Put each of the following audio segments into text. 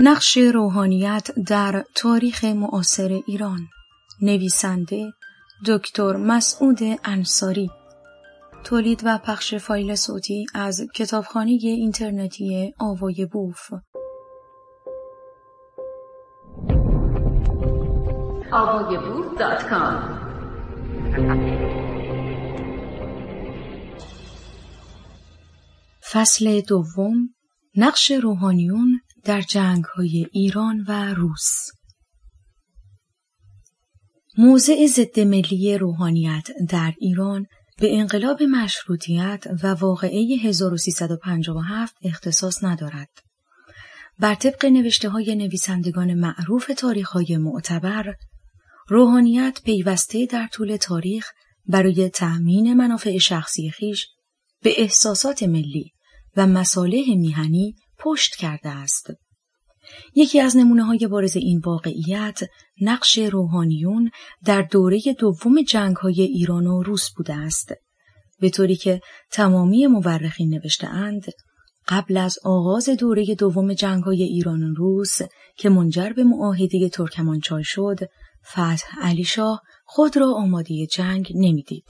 نقش روحانیت در تاریخ معاصر ایران. نویسنده دکتر مسعود انصاری. تولید و پخش فایل صوتی از کتابخانه اینترنتی آوای بوف. فصل دوم نقش روحانیون در جنگ های ایران و روس موضع ضد ملی روحانیت در ایران به انقلاب مشروطیت و واقعه 1357 اختصاص ندارد. بر طبق نوشته های نویسندگان معروف تاریخ های معتبر، روحانیت پیوسته در طول تاریخ برای تأمین منافع شخصی خیش به احساسات ملی و مصالح میهنی پشت کرده است. یکی از نمونه های بارز این واقعیت نقش روحانیون در دوره دوم جنگ های ایران و روس بوده است. به طوری که تمامی مورخین نوشته اند قبل از آغاز دوره دوم جنگ های ایران و روس که منجر به معاهده ترکمانچای شد فتح علی شاه خود را آماده جنگ نمی‌دید.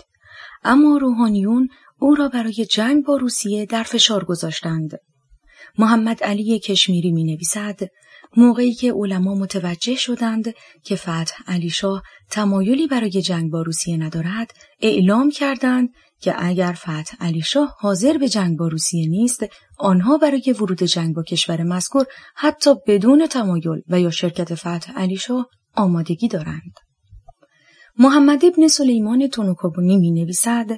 اما روحانیون او را برای جنگ با روسیه در فشار گذاشتند. محمد علی کشمیری می نویسد موقعی که علما متوجه شدند که فتح علی شاه تمایلی برای جنگ با روسیه ندارد اعلام کردند که اگر فتح علی شاه حاضر به جنگ با روسیه نیست آنها برای ورود جنگ با کشور مذکور حتی بدون تمایل و یا شرکت فتح علی شاه آمادگی دارند. محمد ابن سلیمان تونوکابونی می نویسد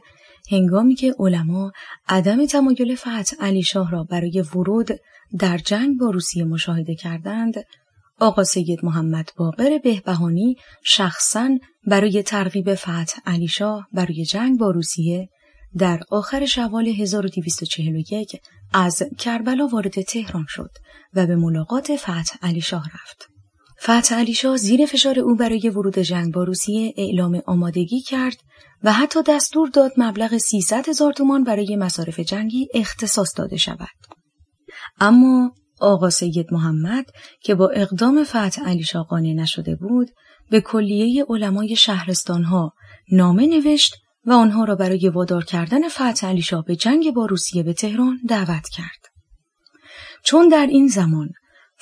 هنگامی که علما عدم تمایل فتح علی شاه را برای ورود در جنگ با روسیه مشاهده کردند آقا سید محمد باقر بهبهانی شخصا برای ترغیب فتح علی شاه برای جنگ با روسیه در آخر شوال 1241 از کربلا وارد تهران شد و به ملاقات فتح علی شاه رفت. فتح علی شاه زیر فشار او برای ورود جنگ با روسیه اعلام آمادگی کرد و حتی دستور داد مبلغ 300 هزار تومان برای مصارف جنگی اختصاص داده شود. اما آقا سید محمد که با اقدام فتح علی شاه قانع نشده بود به کلیه علمای شهرستانها نامه نوشت و آنها را برای وادار کردن فتح علی شاه به جنگ با روسیه به تهران دعوت کرد. چون در این زمان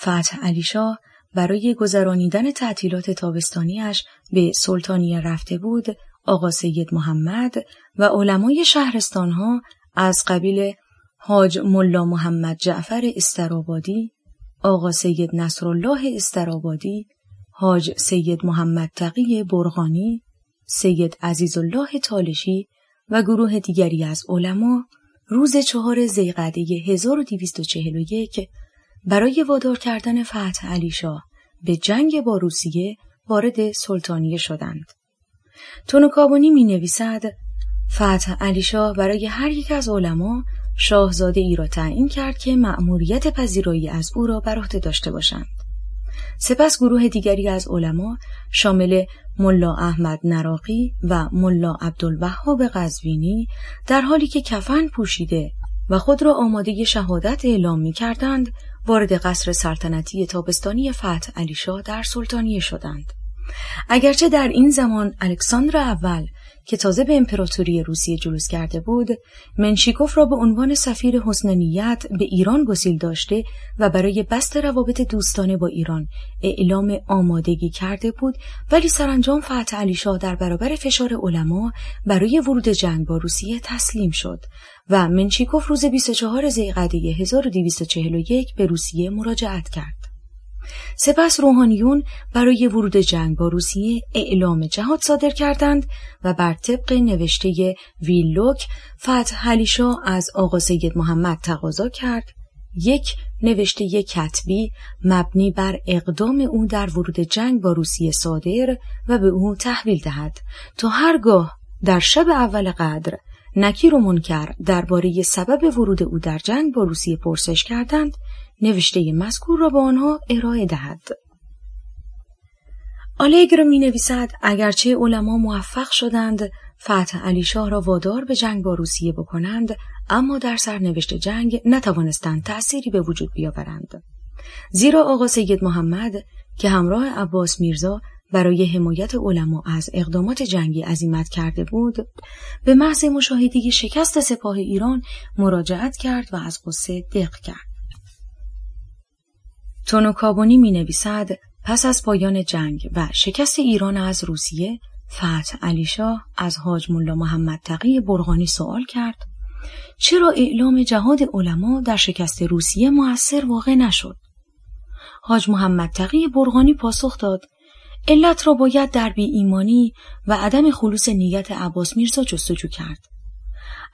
فتح علی شاه برای گذرانیدن تعطیلات تابستانیش به سلطانیه رفته بود آقا سید محمد و علمای شهرستانها از قبیل حاج ملا محمد جعفر استرابادی، آقا سید نصرالله استرابادی، حاج سید محمد تقی برغانی، سید عزیزالله تالشی و گروه دیگری از علما روز چهار زیقده 1241 برای وادار کردن فتح علی شاه به جنگ با روسیه وارد سلطانیه شدند. تونوکابونی می نویسد فتح علی شاه برای هر یک از علما شاهزاده ای را تعیین کرد که مأموریت پذیرایی از او را بر عهده داشته باشند. سپس گروه دیگری از علما شامل ملا احمد نراقی و ملا عبدالوهاب قزوینی در حالی که کفن پوشیده و خود را آماده شهادت اعلام می کردند وارد قصر سلطنتی تابستانی فتح علی شاه در سلطانیه شدند. اگرچه در این زمان الکساندر اول که تازه به امپراتوری روسیه جلوس کرده بود منشیکوف را به عنوان سفیر حسن نیت به ایران گسیل داشته و برای بست روابط دوستانه با ایران اعلام آمادگی کرده بود ولی سرانجام فتح علی شاه در برابر فشار علما برای ورود جنگ با روسیه تسلیم شد و منشیکوف روز 24 ذیقعده 1241 به روسیه مراجعت کرد. سپس روحانیون برای ورود جنگ با روسیه اعلام جهاد صادر کردند و بر طبق نوشته ویلوک فتح حلیشا از آقا سید محمد تقاضا کرد. یک نوشته کتبی مبنی بر اقدام او در ورود جنگ با روسیه صادر و به او تحویل دهد. تا هرگاه در شب اول قدر نکیر و منکر درباره سبب ورود او در جنگ با روسیه پرسش کردند نوشته مذکور را به آنها ارائه دهد. آلگرو می نویسد اگرچه علما موفق شدند فتح علی شاه را وادار به جنگ با روسیه بکنند اما در سرنوشت جنگ نتوانستند تأثیری به وجود بیاورند. زیرا آقا سید محمد که همراه عباس میرزا برای حمایت علما از اقدامات جنگی عزیمت کرده بود به محض مشاهدگی شکست سپاه ایران مراجعت کرد و از قصه دق کرد تونوکابونی می نویسد پس از پایان جنگ و شکست ایران از روسیه فتح علی شاه از حاج ملا محمد تقی برغانی سوال کرد چرا اعلام جهاد علما در شکست روسیه موثر واقع نشد حاج محمد تقی برغانی پاسخ داد علت را باید در بی ایمانی و عدم خلوص نیت عباس میرزا جستجو کرد.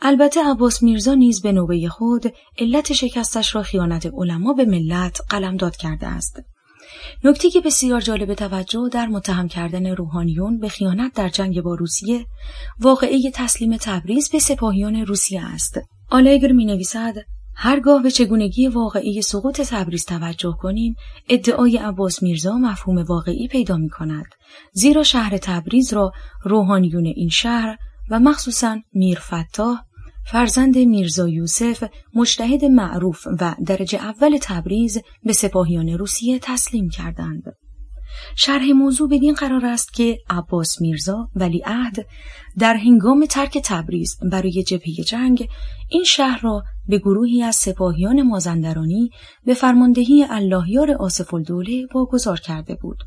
البته عباس میرزا نیز به نوبه خود علت شکستش را خیانت علما به ملت قلمداد کرده است. نکته که بسیار جالب توجه در متهم کردن روحانیون به خیانت در جنگ با روسیه واقعه تسلیم تبریز به سپاهیان روسیه است. آلگر می نویسد هرگاه به چگونگی واقعی سقوط تبریز توجه کنیم ادعای عباس میرزا مفهوم واقعی پیدا می کند زیرا شهر تبریز را روحانیون این شهر و مخصوصا میر فتاح فرزند میرزا یوسف مجتهد معروف و درجه اول تبریز به سپاهیان روسیه تسلیم کردند شرح موضوع بدین قرار است که عباس میرزا ولی عهد در هنگام ترک تبریز برای جبهه جنگ این شهر را به گروهی از سپاهیان مازندرانی به فرماندهی اللهیار آصف الدوله واگذار کرده بود.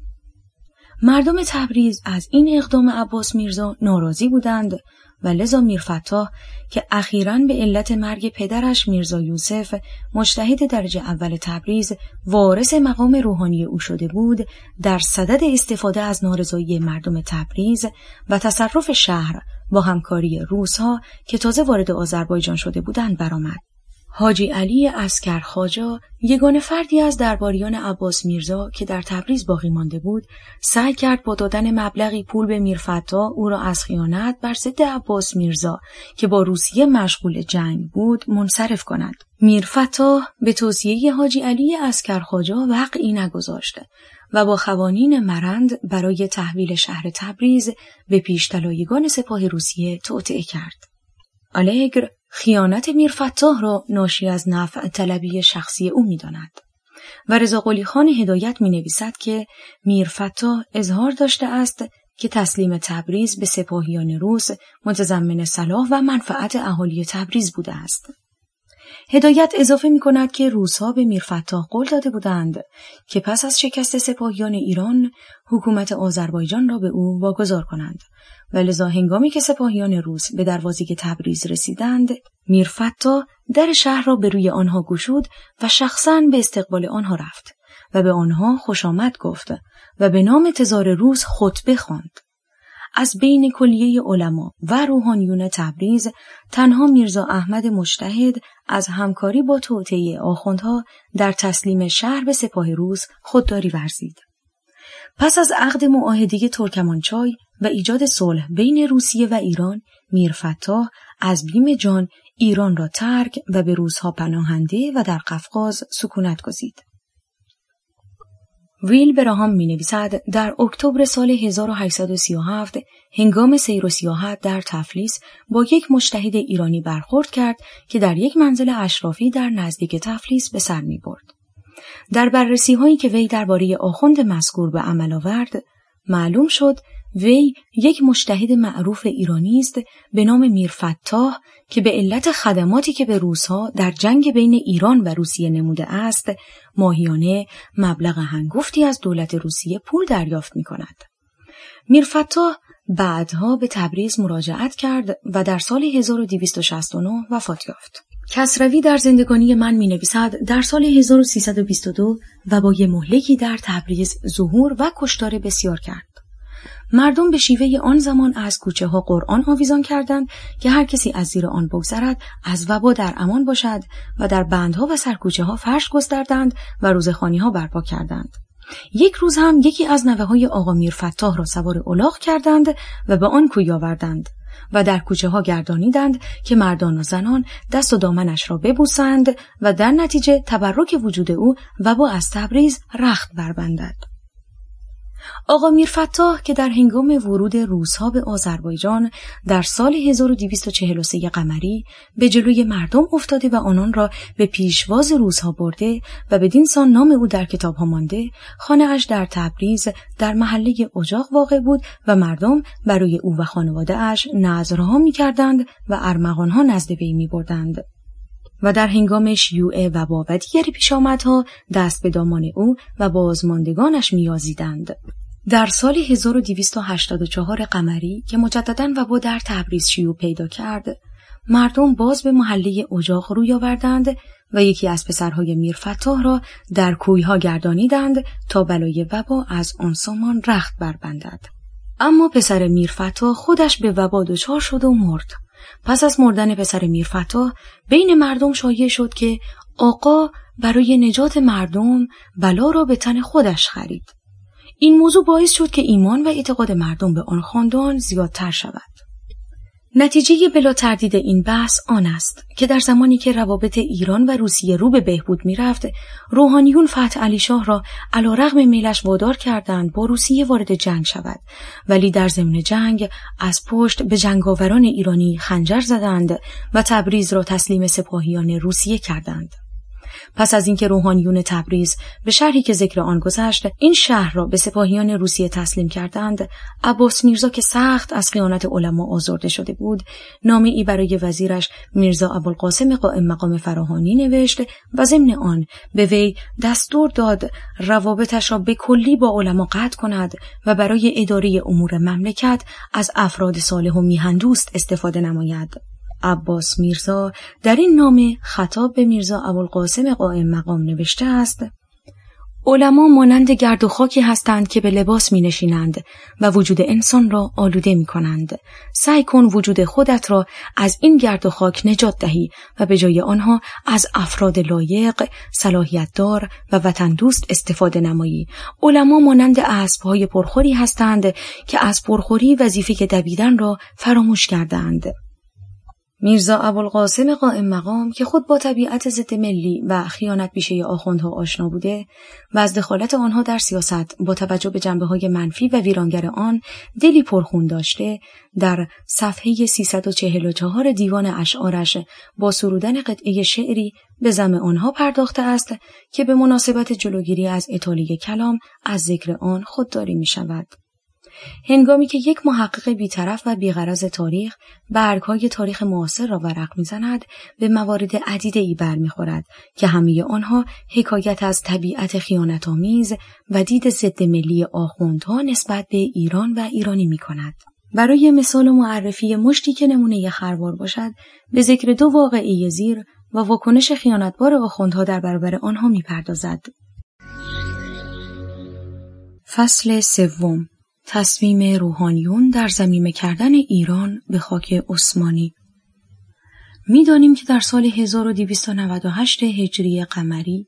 مردم تبریز از این اقدام عباس میرزا ناراضی بودند و لذا میرفتاح که اخیرا به علت مرگ پدرش میرزا یوسف مجتهد درجه اول تبریز وارث مقام روحانی او شده بود در صدد استفاده از نارضایی مردم تبریز و تصرف شهر با همکاری روسها که تازه وارد آذربایجان شده بودند برآمد. حاجی علی اسکر خاجا یگان فردی از درباریان عباس میرزا که در تبریز باقی مانده بود سعی کرد با دادن مبلغی پول به میرفتا او را از خیانت بر ضد عباس میرزا که با روسیه مشغول جنگ بود منصرف کند. میرفتا به توصیه حاجی علی اسکر خاجا وقعی نگذاشته و با خوانین مرند برای تحویل شهر تبریز به پیشتلایگان سپاه روسیه توطعه کرد. آلگر خیانت میرفتاح را ناشی از نفع طلبی شخصی او می‌داند و رضا خان هدایت می نویسد که میرفتاح اظهار داشته است که تسلیم تبریز به سپاهیان روس متضمن صلاح و منفعت اهالی تبریز بوده است. هدایت اضافه می کند که روزها به میرفتاح قول داده بودند که پس از شکست سپاهیان ایران حکومت آذربایجان را به او واگذار کنند و لذا هنگامی که سپاهیان روس به دروازه تبریز رسیدند میرفتا در شهر را به روی آنها گشود و شخصا به استقبال آنها رفت و به آنها خوش آمد گفت و به نام تزار روس خطبه خواند از بین کلیه علما و روحانیون تبریز تنها میرزا احمد مشتهد از همکاری با توطعه آخوندها در تسلیم شهر به سپاه روس خودداری ورزید. پس از عقد معاهده ترکمانچای و ایجاد صلح بین روسیه و ایران میرفتاح از بیم جان ایران را ترک و به روزها پناهنده و در قفقاز سکونت گزید. ویل براهام می نویسد در اکتبر سال 1837 هنگام سیر و سیاحت در تفلیس با یک مجتهد ایرانی برخورد کرد که در یک منزل اشرافی در نزدیک تفلیس به سر می برد. در بررسی هایی که وی درباره آخوند مذکور به عمل آورد معلوم شد وی یک مشتهد معروف ایرانی است به نام میرفتاح که به علت خدماتی که به روسها در جنگ بین ایران و روسیه نموده است ماهیانه مبلغ هنگفتی از دولت روسیه پول دریافت می کند. میرفتاح بعدها به تبریز مراجعت کرد و در سال 1269 وفات یافت. کسروی در زندگانی من می نویسد در سال 1322 و با یه مهلکی در تبریز ظهور و کشتار بسیار کرد. مردم به شیوه آن زمان از کوچه ها قرآن آویزان کردند که هر کسی از زیر آن بگذرد از وبا در امان باشد و در بندها و سرکوچه ها فرش گستردند و روزخانی ها برپا کردند. یک روز هم یکی از نوه های آقا میرفتاح را سوار الاغ کردند و به آن کوی آوردند و در کوچه ها گردانیدند که مردان و زنان دست و دامنش را ببوسند و در نتیجه تبرک وجود او و با از تبریز رخت بربندد. آقا میرفتاح که در هنگام ورود روزها به آذربایجان در سال 1243 قمری به جلوی مردم افتاده و آنان را به پیشواز روزها برده و بدین سان نام او در کتاب ها مانده خانه اش در تبریز در محله اجاق واقع بود و مردم برای او و خانواده اش نظرها می کردند و ارمغانها نزد وی بردند. و در هنگام شیوع وبا و دیگر پیشامدها دست به دامان او و بازماندگانش میازیدند. در سال 1284 قمری که مجددا وبا در تبریز شیوع پیدا کرد، مردم باز به محله اجاق روی آوردند و یکی از پسرهای میرفتاه را در کویها گردانیدند تا بلای وبا از آن سامان رخت بربندد. اما پسر میرفتاه خودش به وبا دچار شد و مرد. پس از مردن پسر میرفتاه بین مردم شایع شد که آقا برای نجات مردم بلا را به تن خودش خرید. این موضوع باعث شد که ایمان و اعتقاد مردم به آن خاندان زیادتر شود. نتیجه بلا تردید این بحث آن است که در زمانی که روابط ایران و روسیه رو به بهبود می‌رفت روحانیون فتح علی شاه را علا رغم میلش وادار کردند با روسیه وارد جنگ شود. ولی در ضمن جنگ از پشت به جنگاوران ایرانی خنجر زدند و تبریز را تسلیم سپاهیان روسیه کردند. پس از اینکه روحانیون تبریز به شهری که ذکر آن گذشت این شهر را به سپاهیان روسیه تسلیم کردند. عباس میرزا که سخت از خیانت علما آزرده شده بود نامه ای برای وزیرش میرزا ابوالقاسم قائم مقام فراهانی نوشت و ضمن آن به وی دستور داد روابطش را به کلی با علما قطع کند و برای اداره امور مملکت از افراد صالح و میهندوست استفاده نماید. عباس میرزا در این نامه خطاب به میرزا ابوالقاسم قائم مقام نوشته است علما مانند گرد و خاکی هستند که به لباس می نشینند و وجود انسان را آلوده می کنند. سعی کن وجود خودت را از این گرد و خاک نجات دهی و به جای آنها از افراد لایق، صلاحیت دار و وطن دوست استفاده نمایی. علما مانند های پرخوری هستند که از پرخوری وظیفه دویدن را فراموش کردند. میرزا ابوالقاسم قائم مقام که خود با طبیعت ضد ملی و خیانت بیشه آخوندها آشنا بوده و از دخالت آنها در سیاست با توجه به جنبه های منفی و ویرانگر آن دلی پرخون داشته در صفحه 344 دیوان اشعارش با سرودن قطعه شعری به زم آنها پرداخته است که به مناسبت جلوگیری از اطاله کلام از ذکر آن خودداری می شود. هنگامی که یک محقق بیطرف و بیغرض تاریخ برگهای تاریخ معاصر را ورق می‌زند به موارد عدیده ای برمیخورد که همه آنها حکایت از طبیعت خیانتآمیز و دید ضد ملی آخوندها نسبت به ایران و ایرانی می کند. برای مثال معرفی مشتی که نمونه خروار باشد به ذکر دو واقعی زیر و واکنش خیانتبار آخوندها در برابر آنها می‌پردازد. فصل سوم تصمیم روحانیون در زمینه کردن ایران به خاک عثمانی. می‌دانیم که در سال 1298 هجری قمری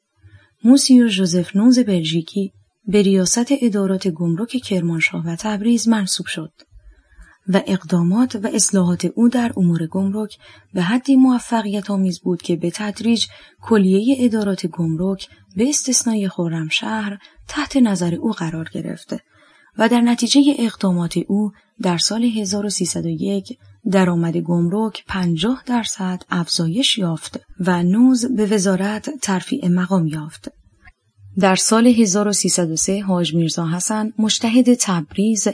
موسیو ژوزف نوز بلژیکی به ریاست ادارات گمرک کرمانشاه و تبریز منصوب شد و اقدامات و اصلاحات او در امور گمرک به حدی موفقیت آمیز بود که به تدریج کلیه ادارات گمرک به استثنای خرمشهر تحت نظر او قرار گرفته و در نتیجه اقدامات او در سال 1301 درآمد گمرک 50 درصد افزایش یافت و نوز به وزارت ترفیع مقام یافت. در سال 1303 حاج میرزا حسن مشتهد تبریز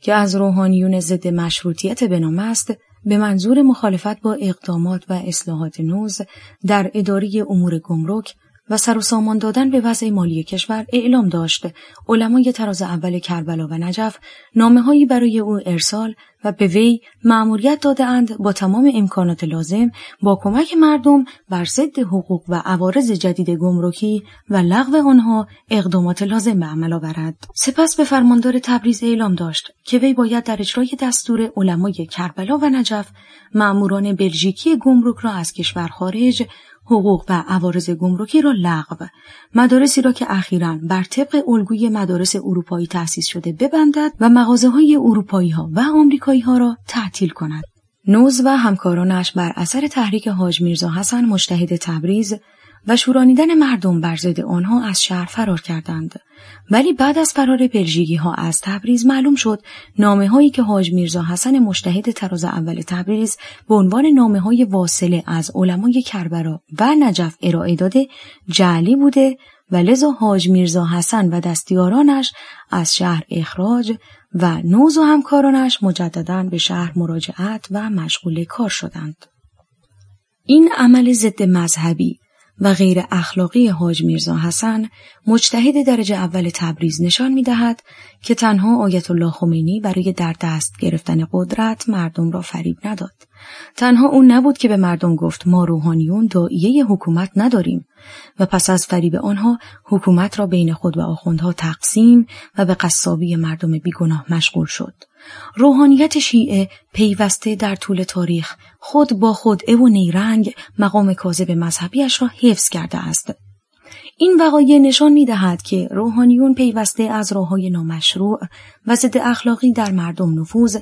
که از روحانیون ضد مشروطیت به است به منظور مخالفت با اقدامات و اصلاحات نوز در اداری امور گمرک و سر و سامان دادن به وضع مالی کشور اعلام داشت. علمای تراز اول کربلا و نجف نامه هایی برای او ارسال و به وی مأموریت داده با تمام امکانات لازم با کمک مردم بر ضد حقوق و عوارض جدید گمرکی و لغو آنها اقدامات لازم به عمل آورد. سپس به فرماندار تبریز اعلام داشت که وی باید در اجرای دستور علمای کربلا و نجف مأموران بلژیکی گمرک را از کشور خارج حقوق و عوارض گمرکی را لغو. مدارسی را که اخیرا بر طبق الگوی مدارس اروپایی تأسیس شده ببندد و مغازه های اروپایی ها و آمریکایی ها را تعطیل کند. نوز و همکارانش بر اثر تحریک حاج میرزا حسن مجتهد تبریز و شورانیدن مردم بر ضد آنها از شهر فرار کردند ولی بعد از فرار بلژیکی ها از تبریز معلوم شد نامه هایی که حاج میرزا حسن مشتهد تراز اول تبریز به عنوان نامه های واصله از علمای کربرا و نجف ارائه داده جعلی بوده و لذا حاج میرزا حسن و دستیارانش از شهر اخراج و نوز و همکارانش مجددا به شهر مراجعت و مشغول کار شدند. این عمل ضد مذهبی و غیر اخلاقی حاج میرزا حسن مجتهد درجه اول تبریز نشان می دهد که تنها آیت الله خمینی برای در دست گرفتن قدرت مردم را فریب نداد. تنها اون نبود که به مردم گفت ما روحانیون دائیه حکومت نداریم و پس از فریب آنها حکومت را بین خود و آخوندها تقسیم و به قصابی مردم بیگناه مشغول شد. روحانیت شیعه پیوسته در طول تاریخ خود با خود و نیرنگ مقام کاذب مذهبیش را حفظ کرده است. این وقایع نشان می دهد که روحانیون پیوسته از راههای نامشروع و ضد اخلاقی در مردم نفوذ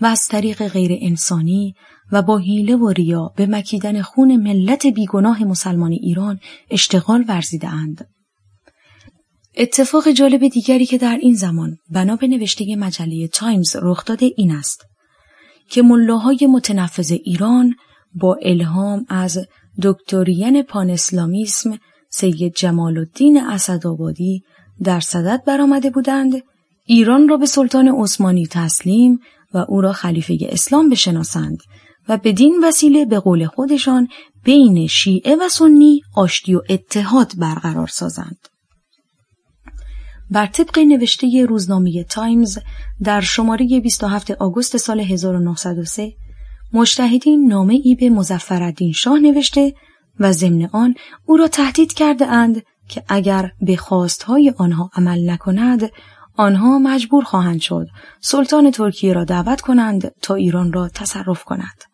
و از طریق غیر انسانی و با حیله و ریا به مکیدن خون ملت بیگناه مسلمان ایران اشتغال ورزیده اند. اتفاق جالب دیگری که در این زمان بنا به نوشته مجله تایمز رخ داده این است که ملاهای متنفذ ایران با الهام از دکتورین پان اسلامیسم سید جمال الدین اسدآبادی در صدد برآمده بودند ایران را به سلطان عثمانی تسلیم و او را خلیفه اسلام بشناسند و بدین وسیله به قول خودشان بین شیعه و سنی آشتی و اتحاد برقرار سازند. بر طبق نوشته روزنامه تایمز در شماره 27 آگوست سال 1903 مجتهدین نامه ای به مظفرالدین شاه نوشته و ضمن آن او را تهدید کرده اند که اگر به خواستهای آنها عمل نکند آنها مجبور خواهند شد سلطان ترکیه را دعوت کنند تا ایران را تصرف کند.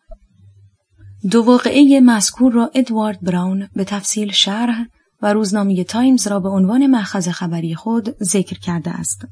دو واقعه مذکور را ادوارد براون به تفصیل شرح و روزنامه تایمز را به عنوان مأخذ خبری خود ذکر کرده است.